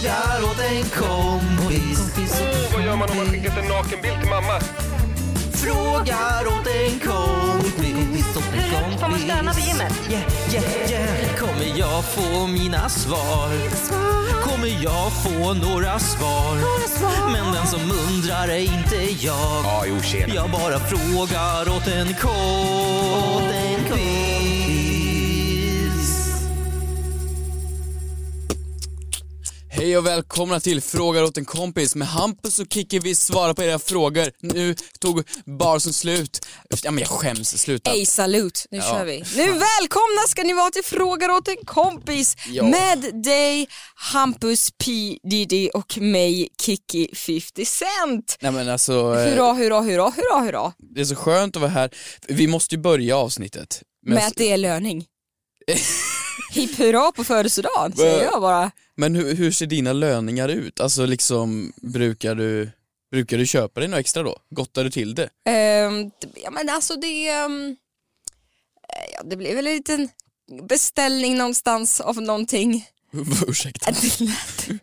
Frågar åt en kompis. Vad gör man om man skickat en nakenbild till mamma? Frågar åt en kompis. En kompis. Får man stöna vid gymmet? Yeah, yeah, yeah. Kommer jag få mina svar? Kommer jag få några svar? Men den som undrar är inte jag. Jo. Jag bara frågar åt en kompis. Hej och välkomna till Frågar åt en kompis med Hampus och Kikki vi svarar på era frågor. Nu tog barsen slut. Ja men jag skäms, sluta. Ey salut, nu Ja. kör vi. Nu välkomna ska ni vara till Frågar åt en kompis Ja. med dig Hampus P Diddy och mig Kiki 50 Cent. Nej men alltså, eh, Hurra, hurra, hurra, hurra, hurra. det är så skönt att vara här. Vi måste ju börja avsnittet. Men, Med att det är löning. Hipp hurra på födelsedagen säger jag bara. Men hur, hur ser dina löningar ut? Alltså liksom, brukar du, brukar du köpa dig något extra då? Gottar du till det? Ehm, ja men alltså det, ehm, ja, det blev väl en liten beställning någonstans av någonting. Ursäkta,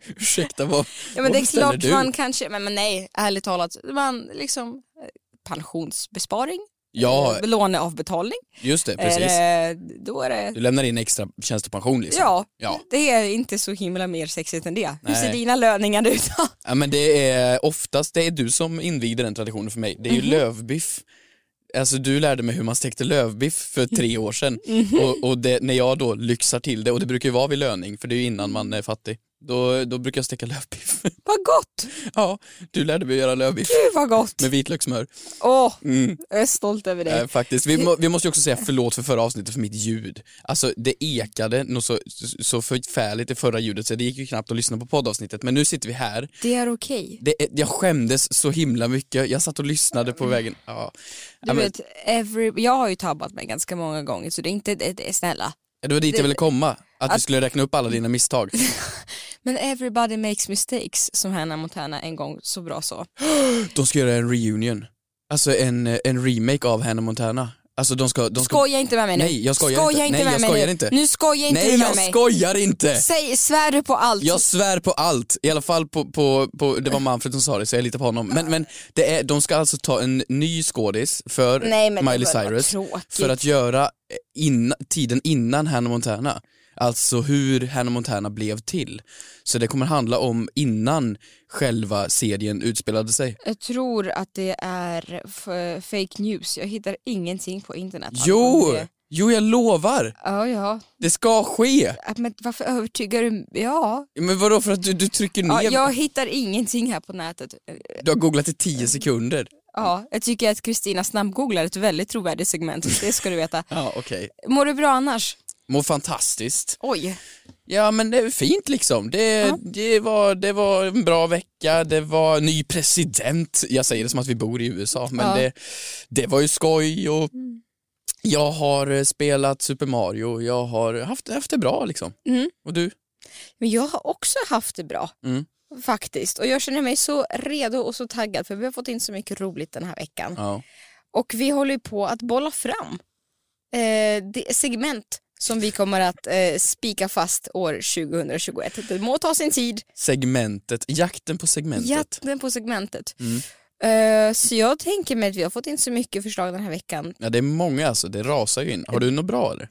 ursäkta vad, Ja men vad det är klart du? man kanske, men, men nej ärligt talat, man liksom eh, pensionsbesparing, Ja, eh, låneavbetalning. just det, Är precis. det, då är Du det, lämnar in extra tjänstepension liksom? ja, Ja. det är inte så himla mer sexigt än det. Hur ser dina löningar ut då? Ja men det är oftast, det är du som invigde den traditionen för mig. Det är ju lövbiff. Alltså du lärde mig hur man stekte lövbiff för tre år sedan. Mhm. Och, och det, när jag då lyxar till det, och det brukar ju vara vid löning för det är ju innan man är fattig. Då, då brukar jag steka lövbiff. Vad gott! ja, du lärde mig att göra lövbiff Gud vad gott! med vitlökssmör. Åh, Mm. jag är stolt över dig. Eh, faktiskt. Vi, må, vi måste också säga förlåt för förra avsnittet för mitt ljud. Alltså det ekade nog så, så förfärligt i förra ljudet så det gick ju knappt att lyssna på poddavsnittet men nu sitter vi här Det är okej. Det, är- jag skämdes så himla mycket, jag satt och lyssnade på vägen. Ja. Du men, vet, every, jag har ju tabbat mig ganska många gånger så det är inte, det, det snälla. det var dit jag ville komma, att att- skulle räkna upp alla dina misstag. Men everybody makes mistakes som Hannah Montana en gång så bra sa. De ska göra en reunion, alltså en, en remake av Hannah Montana. Alltså de ska... De ska Skoja inte med mig nu. Nej, jag skojar skoja inte. inte Nej, jag skojar nu. inte. Nu skojar inte Nej du med jag mig. skojar inte! Säg, svär du på allt? Jag svär på allt, i alla fall på, på, på det var Manfred som sa det så jag litar på honom. Men, men det är, de ska alltså ta en ny skådis för Nej, Miley Cyrus för att göra in, tiden innan Hannah Montana. Alltså hur Hannah Montana blev till. Så det kommer handla om innan själva serien utspelade sig. Jag tror att det är fake news. Jag hittar ingenting på internet. Jo! Jo jag lovar! Ja, ja. Det ska ske! Men varför övertygar du? Ja. Men vadå för att du, du trycker ner? ja. Jag hittar ingenting här på nätet. Du har googlat i 10 sekunder. Ja, jag tycker att Kristina snabbgooglar ett väldigt trovärdigt segment. Det ska du veta. Ja okej. Mår du bra annars? Mår fantastiskt. Oj. Ja men det är fint liksom. Det, det, var, det var en bra vecka, det var ny president. Jag säger det som att vi bor i USA men Ja. det, det var ju skoj och jag har eh, spelat Super Mario, jag har haft, haft det bra liksom. Mm. Och du? Men jag har också haft det bra. Mm. Faktiskt. Och jag känner mig så redo och så taggad för vi har fått in så mycket roligt den här veckan. Ja. Och vi håller på att bolla fram eh, segment som vi kommer att eh, spika fast år 2021. Det må ta sin tid, Segmentet, jakten på segmentet. jakten på segmentet. Mm. Eh, så jag tänker mig att vi har fått in så mycket förslag den här veckan. Ja det är många alltså, det rasar ju in. Har du något bra eller?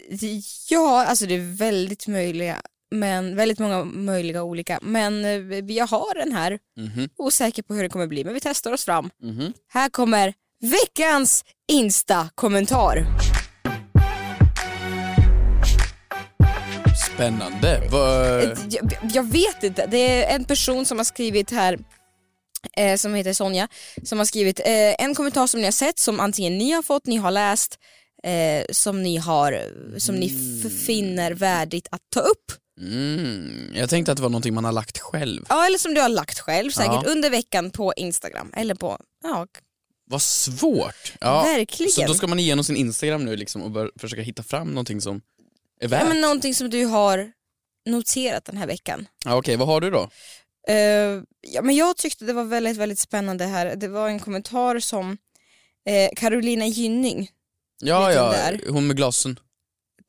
Ja, alltså det är väldigt möjliga, men väldigt många möjliga olika. Men eh, jag har den här, Mhm. osäker på hur det kommer bli, men vi testar oss fram. Mhm. Här kommer veckans Insta-kommentar. Spännande. Jag, jag vet inte, det är en person som har skrivit här eh, som heter Sonja, som har skrivit eh, en kommentar som ni har sett som antingen ni har fått, ni har läst, eh, som ni har, som ni f- finner värdigt att ta upp. Mm, jag tänkte att det var någonting man har lagt själv. Ja eller som du har lagt själv säkert Ja. under veckan på Instagram eller på, ja Vad svårt. Ja, Verkligen. Så då ska man igenom sin Instagram nu liksom och bör, försöka hitta fram någonting som är värt. Ja, men någonting som du har noterat den här veckan. Ja, Okej, vad har du då? Eh, ja, men jag tyckte det var väldigt, väldigt spännande här. Det var en kommentar som eh, Carolina Gynning, Ja, ja, där? hon med glasen.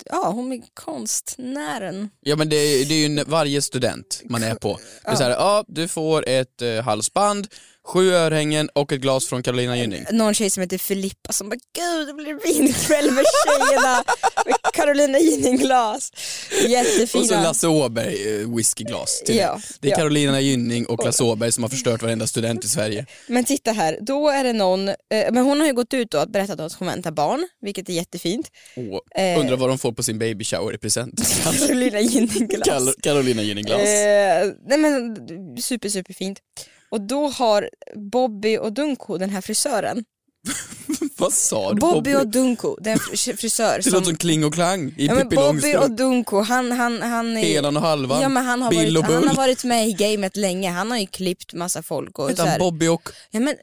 ja hon är konstnären. Ja men det, är- det är ju en- varje student man är på. Det är så här, ja du får ett eh, halsband, sju örhängen och ett glas från Carolina Gynning. Någon tjej som heter Filippa som bara gud det blir vinkväll med tjejerna med Carolina Gynning-glas. Jättefina. Och så Lasse Åberg eh, whiskyglas till Ja, det. Är ja. Carolina Gynning och Lasse Åberg som har förstört varenda student i Sverige. Men titta här, då är det någon, eh, men hon har ju gått ut och berättat att hon väntar barn, vilket är jättefint. Eh. undrar vad de får på sin baby shower i present. Carolina Gynning-glas. Carolina Gynning-glas. Eh, nej men super super fint. Och då har Bobby och Dunko, den här frisören. vad sa du? Bobby och Dunko, den fris- frisör Det som... låter som Kling och Klang i ja, men Pippi Bobby och Dunko, han, han, han är... Helan och halvan, Ja men han har, Bill varit, och han Bull. har varit med i gamet länge, han har ju klippt massa folk och han här. Bobby och... Ja men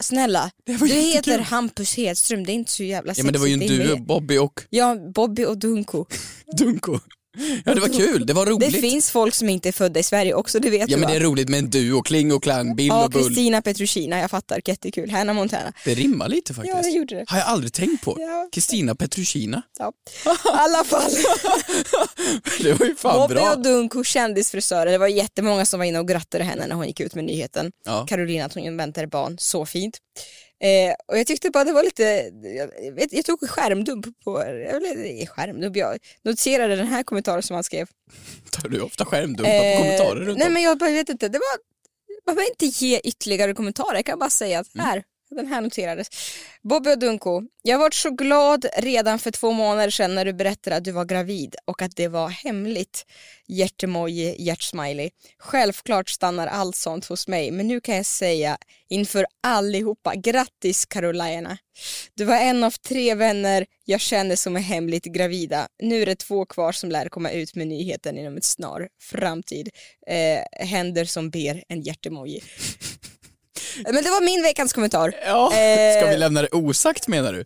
snälla, du heter. Hampus Hedström, det är inte så jävla Ja men det var ju en sexigt, det duo, Bobby och Ja, Bobby och Dunko. Dunko. Ja det var kul, det var Det roligt. finns folk som inte är födda i Sverige också, det vet Ja du men va? det är roligt med en duo, Kling och Klang, Bill Ja, och Bull. Kristina Petrushina, jag fattar, jättekul. Hanna Montana. Det rimmar lite faktiskt. Ja, det gjorde det. Har jag aldrig tänkt på. Ja. Kristina Petrushina. Ja. I alla fall. Det var ju fan Bobby bra. och Dunko, kändisfrisörer. Det var jättemånga som var inne och grattade henne när hon gick ut med nyheten. Ja. Carolina att hon väntade barn, så fint. Eh, och jag tyckte bara det var lite, jag, vet, jag tog skärmdump på, eller skärmdump, jag noterade den här kommentaren som han skrev. Tar du ofta skärmdumpar på kommentarer runt Nej men jag bara vet inte, det var, man behöver inte ge ytterligare kommentarer, jag kan bara säga att Mm den här noterades. Bobby och Dunko, jag var så glad redan för två månader sedan när du berättade att du var gravid och att det var hemligt. Hjärtemoji, hjärtsmiley. Självklart stannar allt sånt hos mig men nu kan jag säga inför allihopa, grattis Carolina. Du var en av tre vänner jag känner som är hemligt gravida. Nu är det två kvar som lär komma ut med nyheten inom ett snar framtid. Eh, händer som ber en hjärtemoji. Men det var min veckans kommentar. Ja, Eh, ska vi lämna det osagt menar du?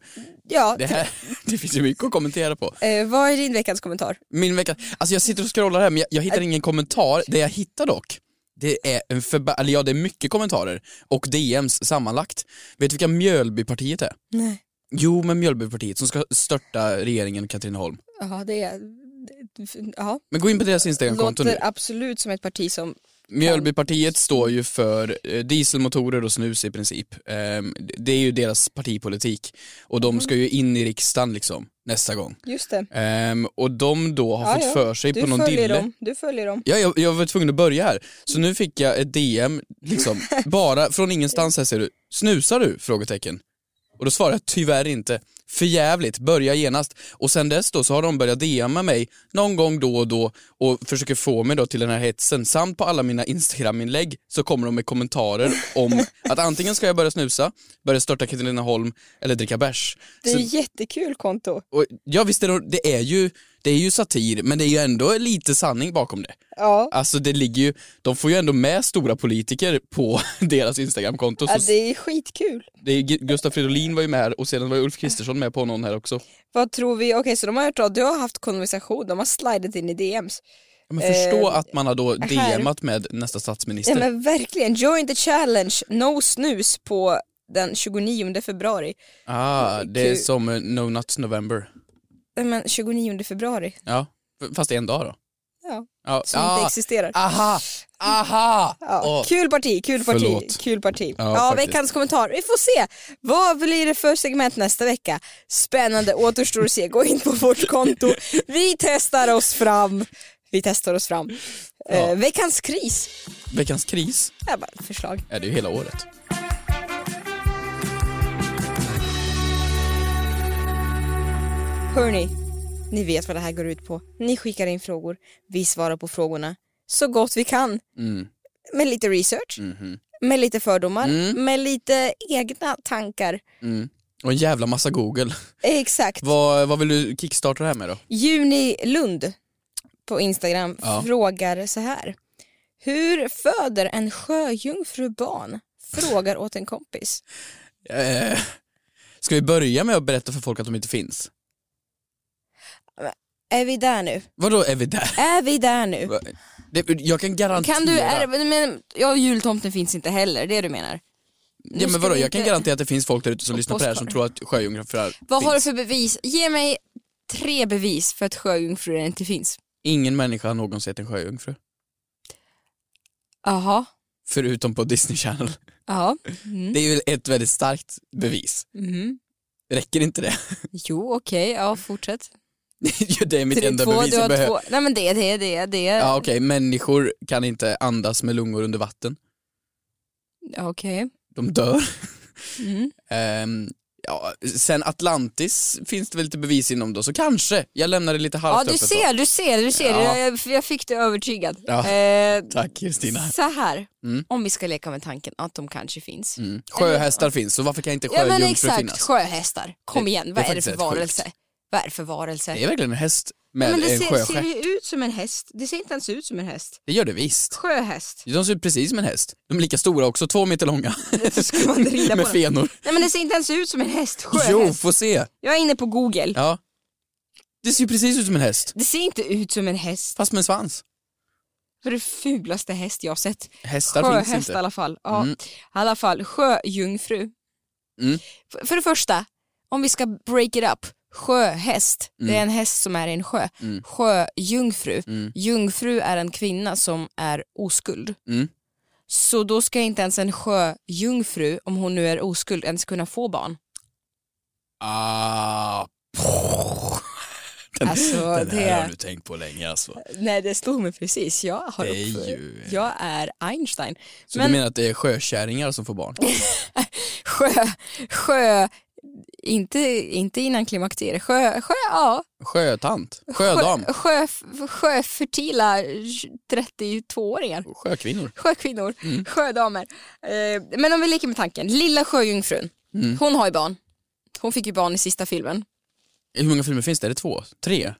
Ja, Det, här, det finns ju mycket att kommentera på. eh, vad är din veckans kommentar? Min vecka, alltså jag sitter och scrollar här men jag, jag hittar ingen kommentar. Det jag hittar dock, det är en förba- eller ja det är mycket kommentarer och DMs sammanlagt. Vet du vilka Mjölbypartiet är? Nej. Jo men Mjölbypartiet som ska störta regeringen Katrineholm. Ja, det är... Ja, Men gå in på deras Instagramkonto nu. låter absolut som ett parti som... Mjölbypartiet står ju för eh, dieselmotorer och snus i princip. Ehm, det är ju deras partipolitik och de ska ju in i riksdagen liksom nästa gång. Just det. Ehm, och de då har Ja, fått ja. för sig Du på någon dille. dem. Du följer dem. Ja, jag, jag var tvungen att börja här. Så nu fick jag ett DM, liksom, bara från ingenstans här ser du. Snusar du? Frågetecken. Och då svarar jag tyvärr inte. För jävligt, börja genast. Och sen dess då så har de börjat DMa mig någon gång då och då och försöker få mig då till den här hetsen. Samt på alla mina Instagram-inlägg så kommer de med kommentarer om att antingen ska jag börja snusa, börja störta Katrineholm eller dricka bärs. Det är Så- jättekul konto. och, ja visst är det, det är ju det är ju satir men det är ju ändå lite sanning bakom det. Ja. Alltså det ligger ju, de får ju ändå med stora politiker på deras instagramkonto. ja, det är skitkul. det är, Gustaf Fridolin var ju med här och sedan var Ulf Kristersson med på någon här också. Vad tror vi? Okej, så de har hört av, du har haft konversation, de har slidat in i DMs. Men förstå Eh, att man har då här. DMat med nästa statsminister. Ja men verkligen, join the challenge, no snus på den 29 februari. ah, det är som eh, No Nuts November. Men 29 februari, Ja, fast en dag då. ja, Ja. som inte Ah, existerar. aha, aha! Ja, Åh. Kul parti, kul parti, Förlåt. kul parti. Ja, Ja, veckans kommentar. Vi får se. Vad blir det för segment nästa vecka? Spännande, återstår att se. Gå in på vårt konto. Vi testar oss fram. Vi testar oss fram. Eh, veckans kris. Veckans kris Ja, bara förslag. är det ju hela året. Hörni, ni vet vad det här går ut på. Ni skickar in frågor, vi svarar på frågorna så gott vi kan. Mm. Med lite research, Mhm. med lite fördomar, Mm. med lite egna tankar. Mm. Och en jävla massa Google. Exakt. vad, vad vill du kickstarta det här med då? Juni Lund på Instagram Ja. frågar så här. Hur föder en sjöjungfru barn? Frågar åt en kompis. Eh, ska vi börja med att berätta för folk att de inte finns? Är vi där nu? Vadå är vi där? Är vi där nu? Va- Det, jag kan garantera... Kan du, är, men, ja jultomten finns inte heller, det du menar? Nu ja, men vadå, vi jag kan inte- garantera att det finns folk där ute som Och lyssnar på det här som tror att sjöjungfrur Vad har du finns. för bevis? Ge mig tre bevis för att sjöjungfrur inte finns. Ingen människa har någonsin sett en sjöjungfru. Jaha, Förutom på Disney Channel. ja. Mm. Det är väl ett väldigt starkt bevis. Mm. Räcker inte det? Jo okej, ja fortsätt. Ja, det är mitt enda två, bevis jag behöver. Nej men det, det, det, det. Ja okej, människor kan inte andas med lungor under vatten. Okej. De dör. Mm. Ehm, ja, sen Atlantis finns det väl lite bevis inom då, så kanske. Jag lämnar det lite halvt Ja du då. ser, du ser, du ser. Ja. Jag, jag fick dig övertygad. Ja. Eh, Tack Kristina. så här, Mm. om vi ska leka med tanken att de kanske finns. Mm. Sjöhästar finns, så varför kan inte Ja men sjöjungfrur exakt, finnas? sjöhästar. Kom Det- igen, det är vad är det för rätt sjukt. Vad är det för varelse? Det är verkligen en häst med men det en ser, sjöstjärt. ser ju ut som en häst. Det ser inte ens ut som en häst. Det gör det visst. Sjöhäst. De ser ut precis som en häst. De är lika stora också, två meter långa. Ska man rida med på fenor. Nej men det ser inte ens ut som en häst. Sjöhäst. Jo, få se. Jag är inne på google. Ja. Det ser ju precis ut som en häst, Det ser inte ut som en häst. fast med en svans. Det är det fulaste häst jag har sett. Hästar finns Sjöhäst inte. i alla fall. Ja, Mm. i alla fall sjöjungfru. Mm. För det första, om vi ska break it up. Sjöhäst, det är en häst som är i en sjö. Mm. Sjöjungfru, Mm. jungfru är en kvinna som är oskuld. Mm. Så då ska inte ens en sjöjungfru, om hon nu är oskuld, ens kunna få barn. Ah. Den, Alltså, den här det- har du tänkt på länge alltså. Nej det slog mig precis, jag har Det är upp- ju- Jag är Einstein. Så Men- du menar att det är sjökärringar som får barn? Sjö, sjö, inte, inte innan klimakteriet, sjö, sjö, ja. Sjötant? Sjödam? Sjö, sjö, sjöfertila 32-åringar. Sjökvinnor? Sjökvinnor, Mm. sjödamer. Eh, men om vi leker med tanken, lilla sjöjungfrun, Mm. hon har ju barn. Hon fick ju barn i sista filmen. Hur många filmer finns det? Är det två? Tre?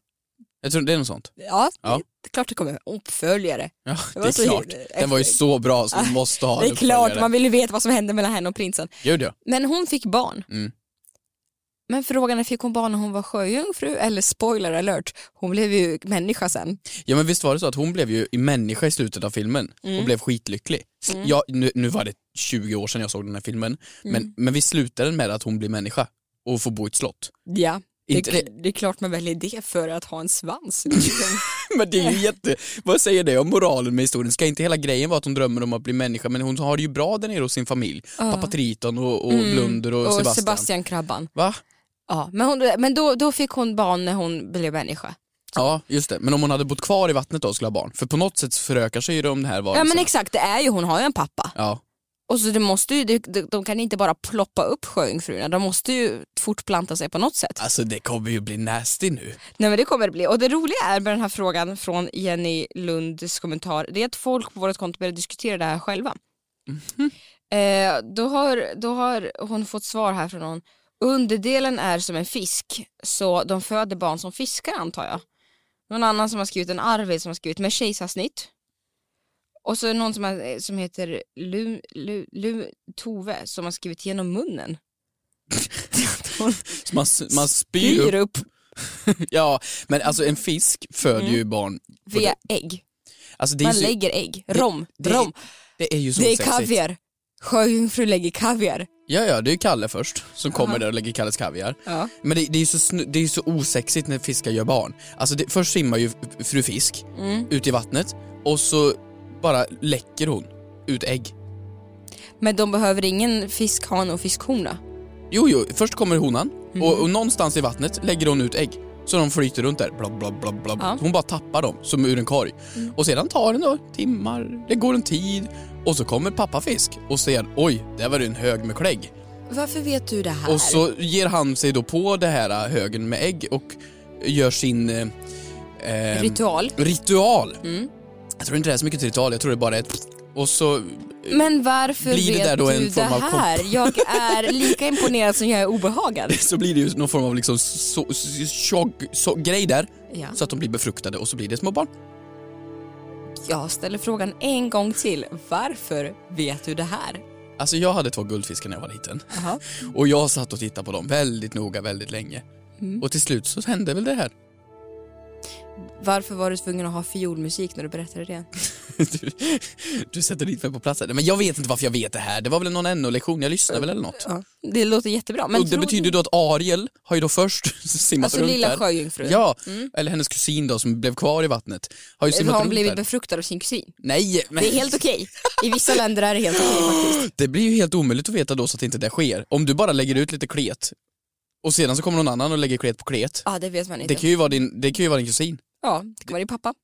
Jag tror det är något sånt. Ja, Ja. det är klart det kommer en uppföljare. Ja, Det är så- klart. Den var ju så bra så man måste ha det är klart, man vill ju veta vad som hände mellan henne och prinsen. Gör det? Men hon fick barn. Mm. Men frågan är, fick hon barn när hon var sjöjungfru eller spoiler alert, hon blev ju människa sen. Ja men visst var det så att hon blev ju människa i slutet av filmen Mm. och blev skitlycklig. S- Ja, nu, nu var det 20 år sedan jag såg den här filmen, men, Mm. men vi slutade med att hon blir människa och får bo i ett slott. Ja, det, är- det är klart man väljer det för att ha en svans. Men det är ju jätte, vad säger det om moralen med historien? Ska inte hela grejen vara att hon drömmer om att bli människa men hon har det ju bra där nere hos sin familj. Pappa Triton och, och Blunder och, Mm. och Sebastian. Sebastian Krabban. Va? Ja, men hon, men då, då fick hon barn när hon blev människa. Ja, just det. Men om hon hade bott kvar i vattnet då och skulle ha barn? För på något sätt förökar sig ju de här Ja varelserna. men exakt, det är ju, hon har ju en pappa. Ja. Och så det måste ju, de, de, kan inte bara ploppa upp sjöjungfrurna, de måste ju fortplanta sig på något sätt. Alltså det kommer ju bli nasty nu. Nej men det kommer det bli. Och det roliga är med den här frågan från Jenny Lunds kommentar, det är att folk på vårt konto börjar diskutera det här själva. Eh, då, har, då har hon fått svar här från någon. Underdelen är som en fisk, så de föder barn som fiskar antar jag. Någon annan som har skrivit en Arvid som har skrivit med kejsarsnitt. Och så någon som, har, som heter Lu, Lu, Lu, Tove som har skrivit genom munnen. Man, man spyr spyr upp. Ja, men alltså en fisk föder ju barn. via det- ägg. Alltså det är, Man så, lägger ägg. Rom. det, Rom. det är ju så Det är sexigt. kaviar. Sjöjungfru lägger kaviar. Ja, ja, det är Kalle först som kommer där och lägger Kalles kaviar. Ja. Men det, det är ju så, det är så osexigt när fiskar gör barn. Alltså det, först simmar ju fru fisk Mm. ut i vattnet och så bara läcker hon ut ägg. Men de behöver ingen fiskhane och fiskhona. Jo, jo, först kommer honan Mhm. och, och någonstans i vattnet lägger hon ut ägg. Så de flyter runt där, bla bla bla bla. Ja. Hon bara tappar dem som ur en korg. Och sedan tar det då timmar, det går en tid och så kommer pappa fisk och säger oj, där var det en hög med klägg. Varför vet du det här? Och så ger han sig då på det här äh, högen med ägg och gör sin eh, eh, Ritual. ritual. Mm. Jag tror inte det är så mycket till ritual, jag tror det är bara ett och så Men varför Blir det vet där då du en det form av här? Jag är lika imponerad som jag är obehagad. så blir det ju någon form av liksom så, så, så, grej där Ja. så att de blir befruktade och så blir det små barn. Jag ställer frågan en gång till. Varför vet du det här? Alltså jag hade två guldfiskar när jag var liten. Jaha. Och jag satt och tittade på dem väldigt noga, väldigt länge. Mm. Och till slut så hände väl det här. Varför var du tvungen att ha fiolmusik när du berättade det? Du, du sätter dit mig på plats. här. Men jag vet inte varför jag vet det här. Det var väl någon NO-lektion, jag lyssnade väl eller något. Ja, det låter jättebra. Men och det betyder då att Ariel har ju då först simmat Alltså runt lilla där. sjöjungfrun. Ja, Mm. eller hennes kusin då som blev kvar i vattnet. Har ju Har simmat hon runt blivit där. befruktad av sin kusin? Nej, men Det är helt okej. I vissa länder är det helt okej faktiskt. det blir ju helt omöjligt att veta då så att inte det sker. Om du bara lägger ut lite klet och sedan så kommer någon annan och lägger klet på klet. Ja, det vet man inte. Det kan ju vara din, det kan ju vara din kusin. Ja, det kan vara din pappa.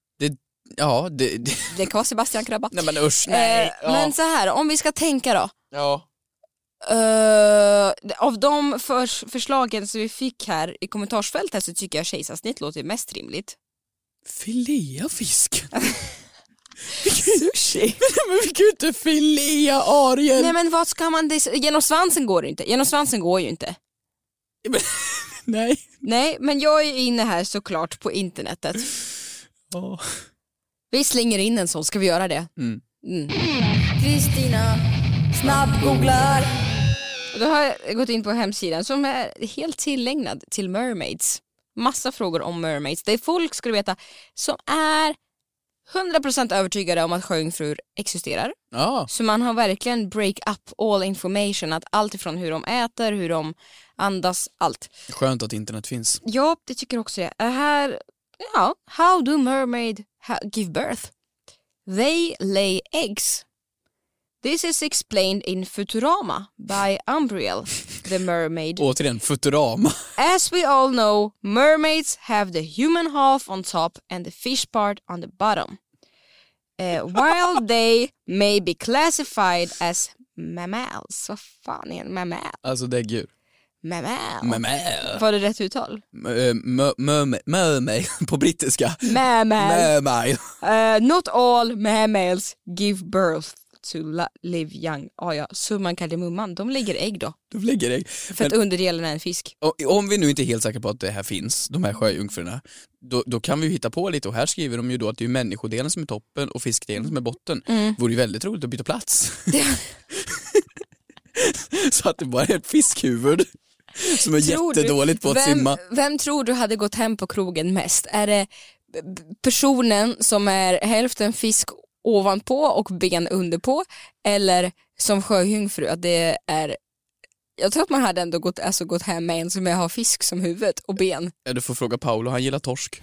Ja, det, det Det kan vara Sebastian Krabba. nej men usch nej. Eh, ja. Men så här, om vi ska tänka då. ja. Eh, av de förs- förslagen som vi fick här i kommentarsfältet så tycker jag kejsarsnitt låter mest rimligt. Filea fisk. Sushi? men vi kan ju inte filea Ariel. Nej men vad ska man, det, genom svansen går det inte. Genom svansen går ju inte. nej. Nej, men jag är inne här såklart på internetet. Ja. Vi slänger in en sån, ska vi göra det? Mm. Mm. Kristina snabbgooglar. Då har jag gått in på hemsidan som är helt tillägnad till mermaids. Massa frågor om mermaids. Det är folk, ska du veta, som är 100% övertygade om att sjöjungfrur existerar. Ja. Så man har verkligen break up all information, att allt ifrån hur de äter, hur de andas, allt. Skönt att internet finns. Ja, det tycker jag också. Det här, ja, how do mermaid give birth? They lay eggs. This is explained in Futurama by Umbriel, the mermaid. Återigen, Futurama. As we all know, mermaids have the human half on top and the fish part on the bottom. Eh, while they may be classified as mammals. Vad fan är en mammal? Alltså däggdjur. Mammal. Var det rätt uttal? Mermaid på brittiska. Mermaid. Uh, not all mammals give birth to live young. Ah, ja, summan kardemumman, de lägger ägg då. De lägger ägg. För att Men underdelen är en fisk. om vi nu inte är helt säkra på att det här finns, de här sjöjungfrurna, då, då kan vi ju hitta på lite och här skriver de ju då att det är människodelen som är toppen och fiskdelen som är botten. Mm. Vore ju väldigt roligt att byta plats. Så att det bara är ett fiskhuvud som är Tror du- jättedåligt på att vem, simma. Vem tror du hade gått hem på krogen mest? Är det personen som är hälften fisk ovanpå och ben underpå eller som sjöjungfru att det är jag tror att man hade ändå gått, alltså gått hem med en som har fisk som huvud och ben. Du får fråga Paolo, han gillar torsk.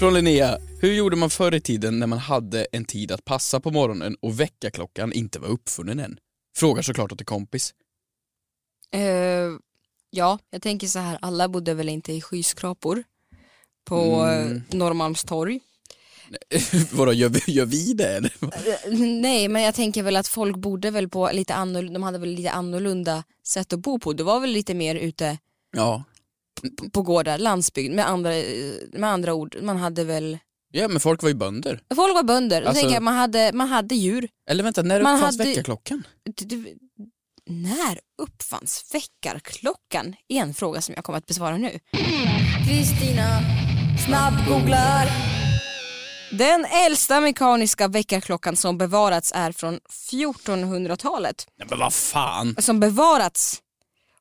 Från Linnea, hur gjorde man förr i tiden när man hade en tid att passa på morgonen och väckarklockan inte var uppfunnen än? Frågar såklart åt en kompis. Eh, ja, jag tänker så här, alla bodde väl inte i skyskrapor på Mm. Norrmalmstorg. Vadå, gör vi, gör vi det eller? Eh, Nej, men jag tänker väl att folk bodde väl på lite annorlunda, de hade väl lite annorlunda sätt att bo på. Det var väl lite mer ute Ja. På gårdar, landsbygd med andra, med andra ord. Man hade väl, Ja men folk var ju bönder. folk var bönder, Alltså- tänker jag, man, hade, man hade djur. Eller vänta, när Man uppfanns hade- väckarklockan? D- d- När uppfanns väckarklockan? är en fråga som jag kommer att besvara nu. Kristina snabbgooglar. Den äldsta mekaniska väckarklockan som bevarats är från 1400-talet. Nej men vad fan. Som bevarats.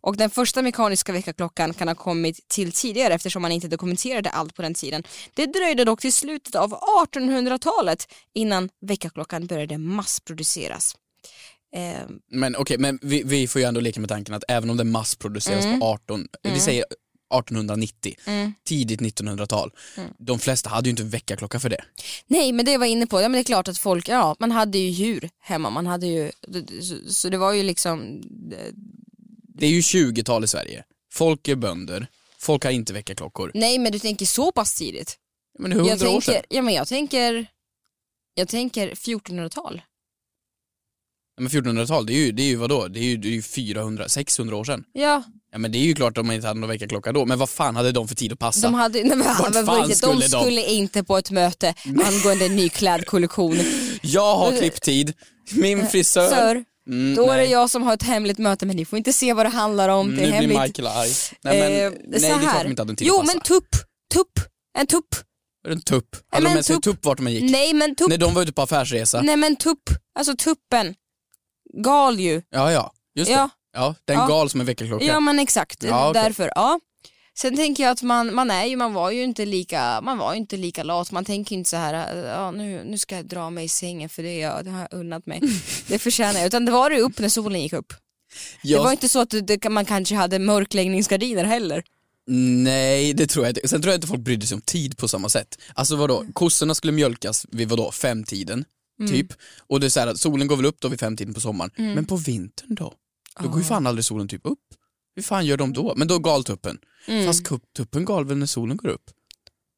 Och den första mekaniska väckarklockan kan ha kommit till tidigare eftersom man inte dokumenterade allt på den tiden. Det dröjde dock till slutet av 1800-talet innan väckarklockan började massproduceras. Eh, Men okej, men vi, vi får ju ändå leka med tanken att även om det massproduceras Mm. på 18, vi säger 1890, Mm. tidigt 1900-tal, de flesta hade ju inte väckarklocka för det. Nej men det var jag inne på, ja men det är klart att folk, ja man hade ju djur hemma, man hade ju, så, så det var ju liksom, Det är ju 20-tal i Sverige. folk är bönder, folk har inte väckarklockor. Nej men du tänker så pass tidigt. Men det är hundra jag år sedan. tänker, ja men jag tänker, jag tänker 1400-tal. Ja, Men 1400-tal, det är ju, det är ju vadå? Det är ju, det är ju 400, 600 år sedan. Ja, Ja men det är ju klart att de inte hade någon väckarklocka då, men vad fan hade de för tid att passa? de hade, nej, men, Vart men, fan de skulle de? skulle inte på ett möte angående en ny klädkollektion. Jag har klipptid, min frisör. Sir, Mm, då är det nej. jag som har ett hemligt möte men ni får inte se vad det handlar om, det är Nu hemligt. blir Michael arg. Nej men, Eh, nej det är klart de inte hade en Jo men tupp, tupp, en tupp. En tupp? Nej, Hade de med sig tupp. vart man gick? Nej men tupp, När de var ute på affärsresa? nej men tupp, alltså tuppen. Gal ju. Ja ja, just Ja. det. Ja, den Ja. gal som en väckarklocka. Ja men exakt, Ja, okej. därför. Ja. Sen tänker jag att man, man är ju, man var ju inte lika, man var ju inte lika lat, man tänker inte så här, ja, nu, nu ska jag dra mig i sängen för det, jag, det har jag unnat mig. det förtjänar jag, utan det var det upp när solen gick upp. Jag- Det var inte så att det, man kanske hade mörkläggningsgardiner heller. Nej, det tror jag inte. Sen tror jag inte folk brydde sig om tid på samma sätt. Alltså vadå, kossorna skulle mjölkas vid vadå, femtiden, Mm. typ. Och det är så här att solen går väl upp då vid femtiden på sommaren. Mm. Men på vintern då? Då går ju fan aldrig solen typ upp. Hur fan gör de då? Men då gal tuppen. Mm. Fast tuppen gal väl när solen går upp?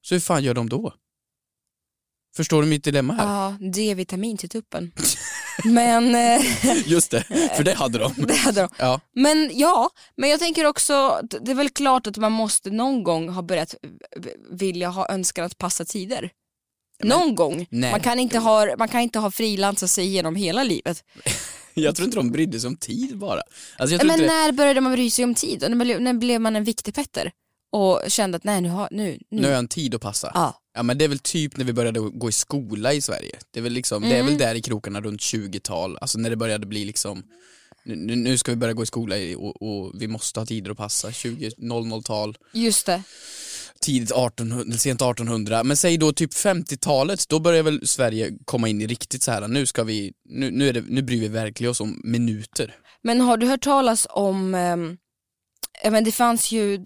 Så hur fan gör de då? Förstår du mitt dilemma här? Ja, D-vitamin till tuppen. Men, eh, Just det, för det hade de. det hade de. Ja. Men ja, men jag tänker också, det är väl klart att man måste någon gång ha börjat vilja ha önskan att passa tider. Någon gång. nej. Man kan inte ha, man kan inte ha frilansat sig genom hela livet. Jag tror inte de brydde sig om tid bara. Alltså Men det... när började man bry sig om tid? Och När blev, man en viktig Petter? Och kände att nej nu har, nu, nu. Nu har jag en tid att passa. Ja. Ja men det är väl typ när vi började gå i skola i Sverige. Det är väl, liksom, det är Mm. väl där i krokarna runt 20-tal, alltså när det började bli liksom nu, nu ska vi börja gå i skola och, och vi måste ha tider att passa, 20 00-tal, Just det. Tidigt 1800, sent 1800, men säg då typ 50-talet, då börjar väl Sverige komma in i riktigt så här. nu ska vi, nu, nu, är det, nu bryr vi verkligen oss om minuter. Men har du hört talas om, ja, men det fanns ju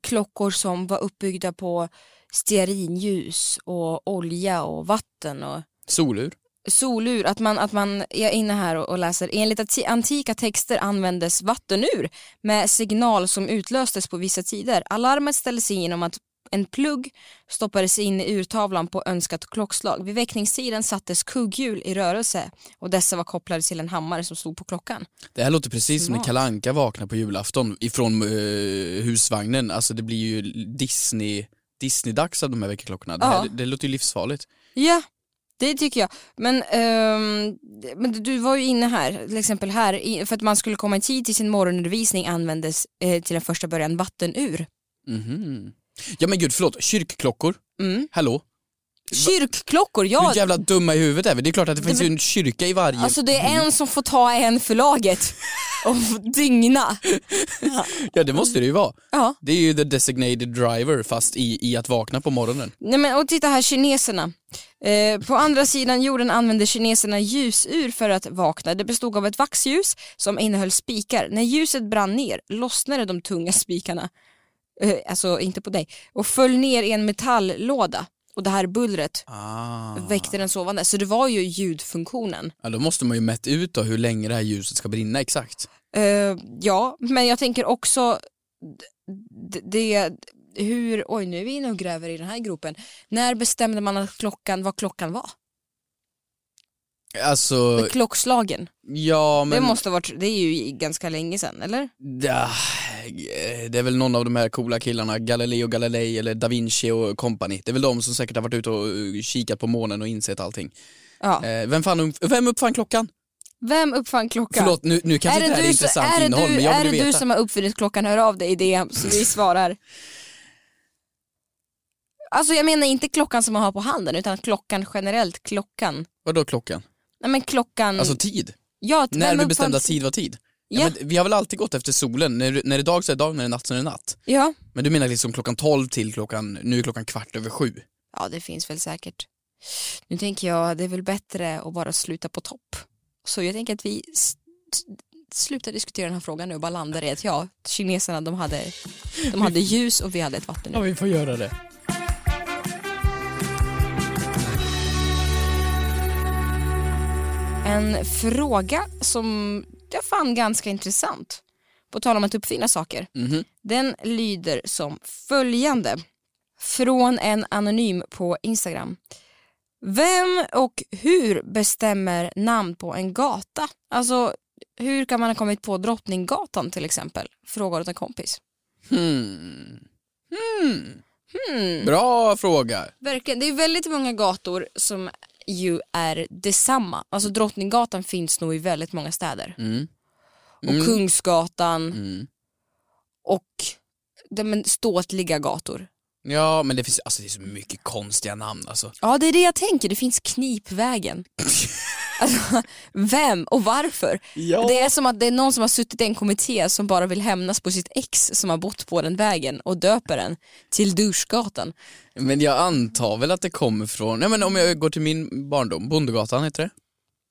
klockor som var uppbyggda på stearinljus och olja och vatten och Solur. solur, att man, att man jag är inne här och, och läser, enligt antika texter användes vattenur med signal som utlöstes på vissa tider. Alarmet ställdes in genom att en plugg stoppades in i urtavlan på önskat klockslag. Vid väckningstiden sattes kugghjul i rörelse och dessa var kopplade till en hammare som stod på klockan. Det här låter precis som när Smart. Kalanka vaknar på julafton ifrån uh, husvagnen, alltså det blir ju Disney Disney-dags av de här väckarklockorna. Det, här, det, låter ju livsfarligt. Ja, det tycker jag. Men, ehm, men du var ju inne här, till exempel här, för att man skulle komma i tid till sin morgonundervisning användes eh, till den första början vattenur. Mhm. Ja men gud, förlåt, kyrkklockor? Mm. Hallå? Kyrkklockor, ja. Hur jävla dumma i huvudet är vi? Det är klart att det, finns ju en kyrka i varje... Alltså det är en som får ta en för laget och dygna. Ja det måste det ju vara. Ja. Det är ju the designated driver fast i, i att vakna på morgonen. Nej, men, och titta här, kineserna. Eh, på andra sidan jorden använde kineserna ljusur för att vakna. Det bestod av ett vaxljus som innehöll spikar. När ljuset brann ner lossnade de tunga spikarna, alltså inte på dig, och föll ner i en metalllåda. Och det här bullret Ah. väckte den sovande. Så det var ju ljudfunktionen. Ja då måste man ju mätt ut då hur länge det här ljuset ska brinna exakt. Eh, ja, men jag tänker också det, hur, oj nu är vi inne och gräver i den här gropen. När bestämde man att klockan, vad klockan var? Alltså, Klockslagen. ja men... Det måste ha varit, det är ju ganska länge sedan, eller? Ja, det är väl någon av de här coola killarna, Galileo Galilei eller Da Vinci och company. Det är väl de som säkert har varit ute och eh, kikat på månen och insett allting. Ja. Eh, vem, fan, vem uppfann klockan? Vem uppfann klockan? Förlåt, nu, nu kanske är det här är du, intressant är det innehåll du, men jag är vill det du veta. som har uppfunnit klockan, hör av dig i DM så vi svarar. Alltså jag menar inte klockan som man har på handen utan klockan generellt, klockan. Vadå klockan? Nej men klockan, Alltså tid? ja, När vi bestämde att tid var tid? Ja. Ja. men vi har väl alltid gått efter solen, när, när det är dag så är det dag, när det är natt så är det natt. Ja. Men du menar liksom klockan 12 till klockan, nu är klockan kvart över sju. ja, det finns väl säkert. Nu tänker jag det är väl bättre att bara sluta på topp. Så jag tänker att vi slutar diskutera den här frågan nu och bara landar i att ja, kineserna de hade, de hade ljus och vi hade ett vatten. vi får göra det. En fråga som jag fann ganska intressant. på tal om att uppfinna saker. Mhm. Den lyder som följande. Från en anonym på Instagram. Vem och hur bestämmer namn på en gata? Alltså hur kan man ha kommit på Drottninggatan till exempel? Frågar åt en kompis. Hmm. Hmm. Hmm. Bra fråga. Verkligen, det är väldigt många gator som ju är detsamma. Alltså Drottninggatan finns nog i väldigt många städer. Mm. Och Mm. Kungsgatan Mm. och de men, ståtliga gator. Ja men det finns alltså det är så mycket konstiga namn alltså. Ja det är det jag tänker, det finns Knipvägen. alltså, vem och varför? Ja. Det är som att det är någon som har suttit i en kommitté som bara vill hämnas på sitt ex som har bott på den vägen och döper den till Duschgatan. Men jag antar väl att det kommer från, nej men om jag går till min barndom, Bondegatan heter det.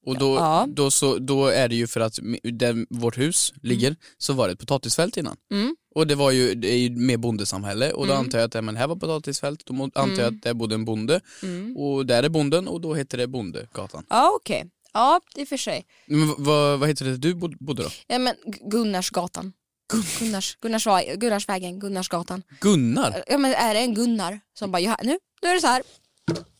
Och då, Ja. då, så, då är det ju för att där vårt hus ligger så var det ett potatisfält innan. Mm. Och det var ju, det är ju mer bondesamhälle och då Mm. antar jag att men här var potatisfält, då antar jag Mm. att där bodde en bonde Mm. och där är bonden och då heter det Bondegatan. Ja okej, ja i och för sig. Men vad, vad heter det du bod- bodde då? Ja men Gunnarsgatan. Gunnars, Gunnarsva- Gunnarsvägen, Gunnarsgatan. Gunnar? Ja men är det en Gunnar som bara, ja, nu, nu är det så här.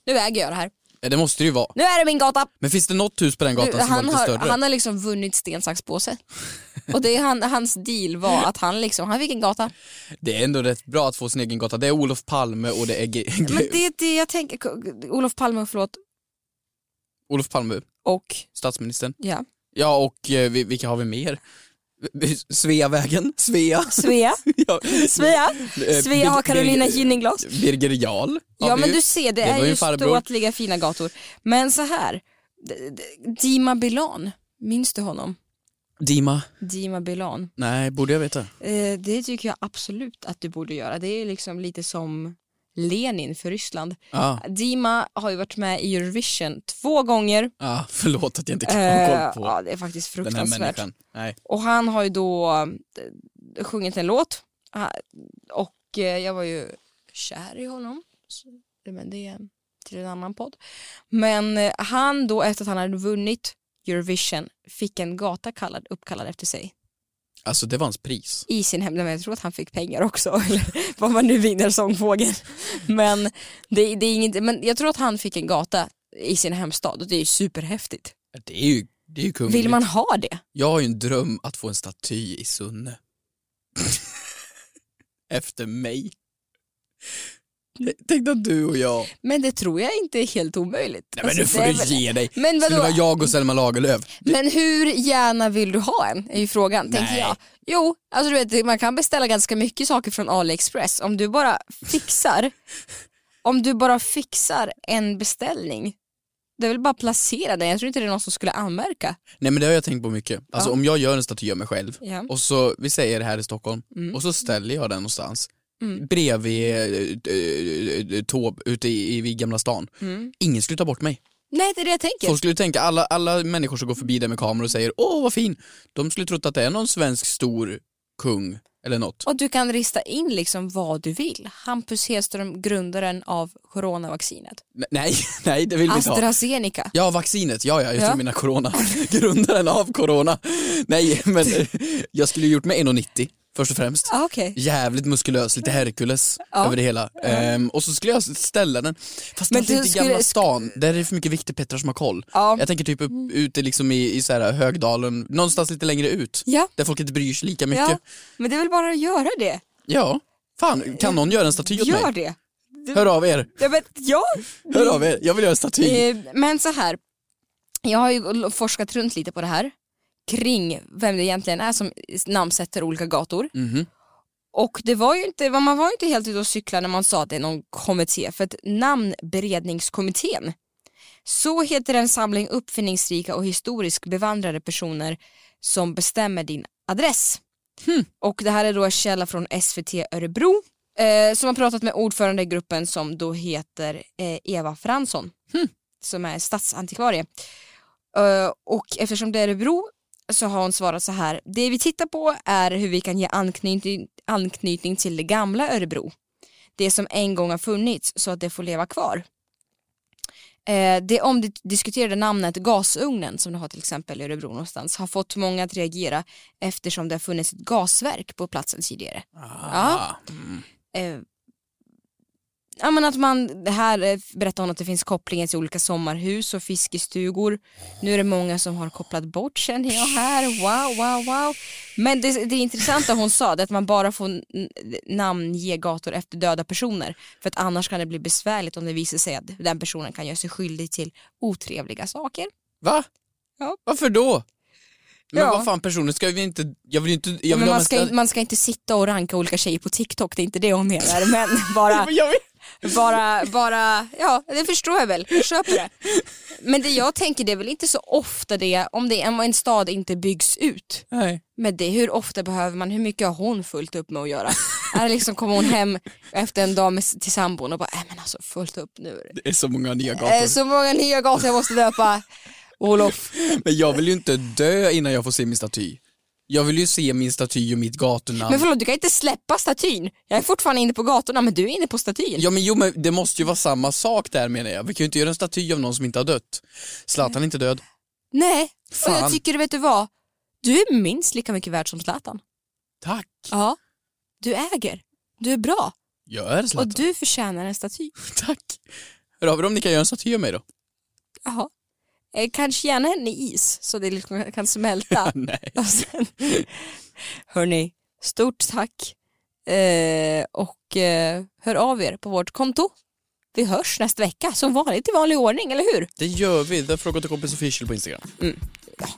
Nu äger jag det här. Ja, det måste det ju vara. Nu är det min gata. Men finns det något hus på den gatan Du, som var lite har, större? han har liksom vunnit sten, sax, påse. Och det är han, hans deal var att han liksom, han fick en gata. Det är ändå rätt bra att få sin egen gata. Det är Olof Palme och det är G- Men det är det jag tänker, Olof Palme, förlåt, Olof Palme, och statsministern. ja, Ja och eh, vi- vilka har vi mer? Sveavägen, Svea. Svea, ja. Svea, Eh, Svea har Bir- Carolina Bir- Ginninglas. Birger Jarl har Ja vi men ju. du ser, det, Det är var ju farbror. ståtliga fina gator. Men så här, D- D- Dima Bilan, minns du honom? Dima? Dima Bilan. Nej, borde jag veta. Eh, det tycker jag absolut att du borde göra. Det är liksom lite som Lenin för Ryssland. Ja, Dima har ju varit med i Eurovision två gånger. ja, förlåt att jag inte kan Eh, koll på ja, det är faktiskt den här fruktansvärt. människan. Nej. Och han har ju då eh, sjungit en låt Ah, och eh, jag var ju kär i honom. Men det är till en annan podd. Men han då efter att han hade vunnit Eurovision fick en gata kallad, uppkallad efter sig Alltså det var hans pris. i sin hemland. Jag tror att han fick pengar också, eller vad man nu vinner sångfågeln. Men, det, det är inget, men jag tror att han fick en gata i sin hemstad och det är ju superhäftigt. Det är ju, det är ju kungligt. Vill man ha det? Jag har ju en dröm att få en staty i Sunne. Efter mig. Tänk att du och jag... Men det tror jag inte är helt omöjligt. Nej men nu Alltså, får det är du ge dig. Men Skulle det vadå? vara jag och Selma Lagerlöf? Men hur gärna vill du ha en? är ju frågan, tänker Nej. jag. Jo, alltså du vet, man kan beställa ganska mycket saker från AliExpress. Om du bara fixar, om du bara fixar en beställning, det är väl bara placera den. Jag tror inte det är någon som skulle anmärka. Nej men det har jag tänkt på mycket. Alltså Ja. om jag gör en staty av mig själv Ja. och så, vi säger här i Stockholm, Mm. och så ställer jag den någonstans Mm. bredvid äh, äh, Tåb ute i, i, Gamla stan. Mm. Ingen skulle ta bort mig. Nej, det är det jag tänker. Folk skulle tänka, alla, alla människor som går förbi där med kameror och säger åh vad fin, de skulle trott att det är någon svensk stor kung eller något. Och du kan rista in liksom vad du vill. Hampus Hedström, grundaren av coronavaccinet. N- Nej, nej det vill vi inte ha. AstraZeneca. Ja, vaccinet, ja, ja jag Ja. tror mina corona, grundaren av corona. Nej, men eh, jag skulle gjort mig 1,90 först och främst. Ah, Okej. Jävligt muskulös, lite Hercules Ja. över det hela. Ehm, och så skulle jag ställa den, fast Men du inte i skulle- Gamla stan, där är det för mycket viktigpettrar som har koll. Ja. Jag tänker typ upp, ute liksom i, i så här Högdalen, någonstans lite längre ut. Ja. Där folk inte bryr sig lika mycket. ja, men det är väl bara att göra det. Ja, fan kan någon göra en staty åt Gör mig? det. Hör av er, Ja, men, ja. hör av er, jag vill göra en staty. Eh, Men så här, jag har ju forskat runt lite på det här kring vem det egentligen är som namnsätter olika gator. Mhm. Och det var ju inte, man var ju inte helt ute och cykla när man sa att det är någon kommitté, för att namnberedningskommittén, så heter en samling uppfinningsrika och historiskt bevandrade personer som bestämmer din adress. Och det här är då en källa från SVT Örebro eh, som har pratat med ordförande i gruppen som då heter eh, Eva Fransson som är stadsantikvarie. Eh, och eftersom det är Örebro så har hon svarat så här. Det vi tittar på är hur vi kan ge anknytning, anknytning till det gamla Örebro. Det som en gång har funnits så att det får leva kvar. Eh, det omdiskuterade namnet gasugnen som du har till exempel i Örebro någonstans har fått många att reagera eftersom det har funnits ett gasverk på platsen tidigare. Ja. Eh, ja men att man, här eh, berättar hon att det finns kopplingar till olika sommarhus och fiskestugor. Nu är det många som har kopplat bort känner jag här, wow, wow, wow. Men det, det intressanta hon sa det är att man bara får namnge gator efter döda personer. För att annars kan det bli besvärligt om det visar sig att den personen kan göra sig skyldig till otrevliga saker. Va? Ja. Varför då? Men Ja. vad fan personer ska vi inte, jag vill inte, jag vill ha man, ska, inte- man ska inte sitta och ranka olika tjejer på TikTok, det är inte det hon menar. Men bara. Bara, bara, ja det förstår jag väl, jag köper det. Men det jag tänker det är väl inte så ofta det, om det om en stad inte byggs ut. Nej. Men det, hur ofta behöver man, hur mycket har hon fullt upp med att göra? är det liksom, kommer hon hem efter en dag med, till sambon och bara, äh, men alltså fullt upp nu. är det. Det är så många nya gator. Eh, så många nya gator jag måste döpa. Olof. Men jag vill ju inte dö innan jag får se min staty. Jag vill ju se min staty och mitt gatunamn. Men förlåt, du kan inte släppa statyn. Jag är fortfarande inne på gatorna men du är inne på statyn. Ja men jo men det måste ju vara samma sak där menar jag. Vi kan ju inte göra en staty av någon som inte har dött. Zlatan är inte död. Nej, och Fan. jag tycker, vet du vad? Du är minst lika mycket värd som Zlatan. Tack. Ja, du äger. Du är bra. Jag är Och Zlatan. du förtjänar en staty. Tack. Hör av er om ni kan göra en staty av mig då. Jaha. Eh, kanske gärna en i is så det liksom kan smälta. Och sen, hörni, stort tack. Eh, och eh, hör av er på vårt konto. Vi hörs nästa vecka som vanligt i vanlig ordning, eller hur? Det gör vi. The Fråga till kompis official på Instagram.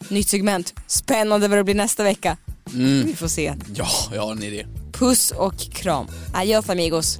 Nytt segment. Spännande vad det blir nästa vecka. Mm. Vi får se. Ja, jag har en idé. Puss och kram. Adios amigos.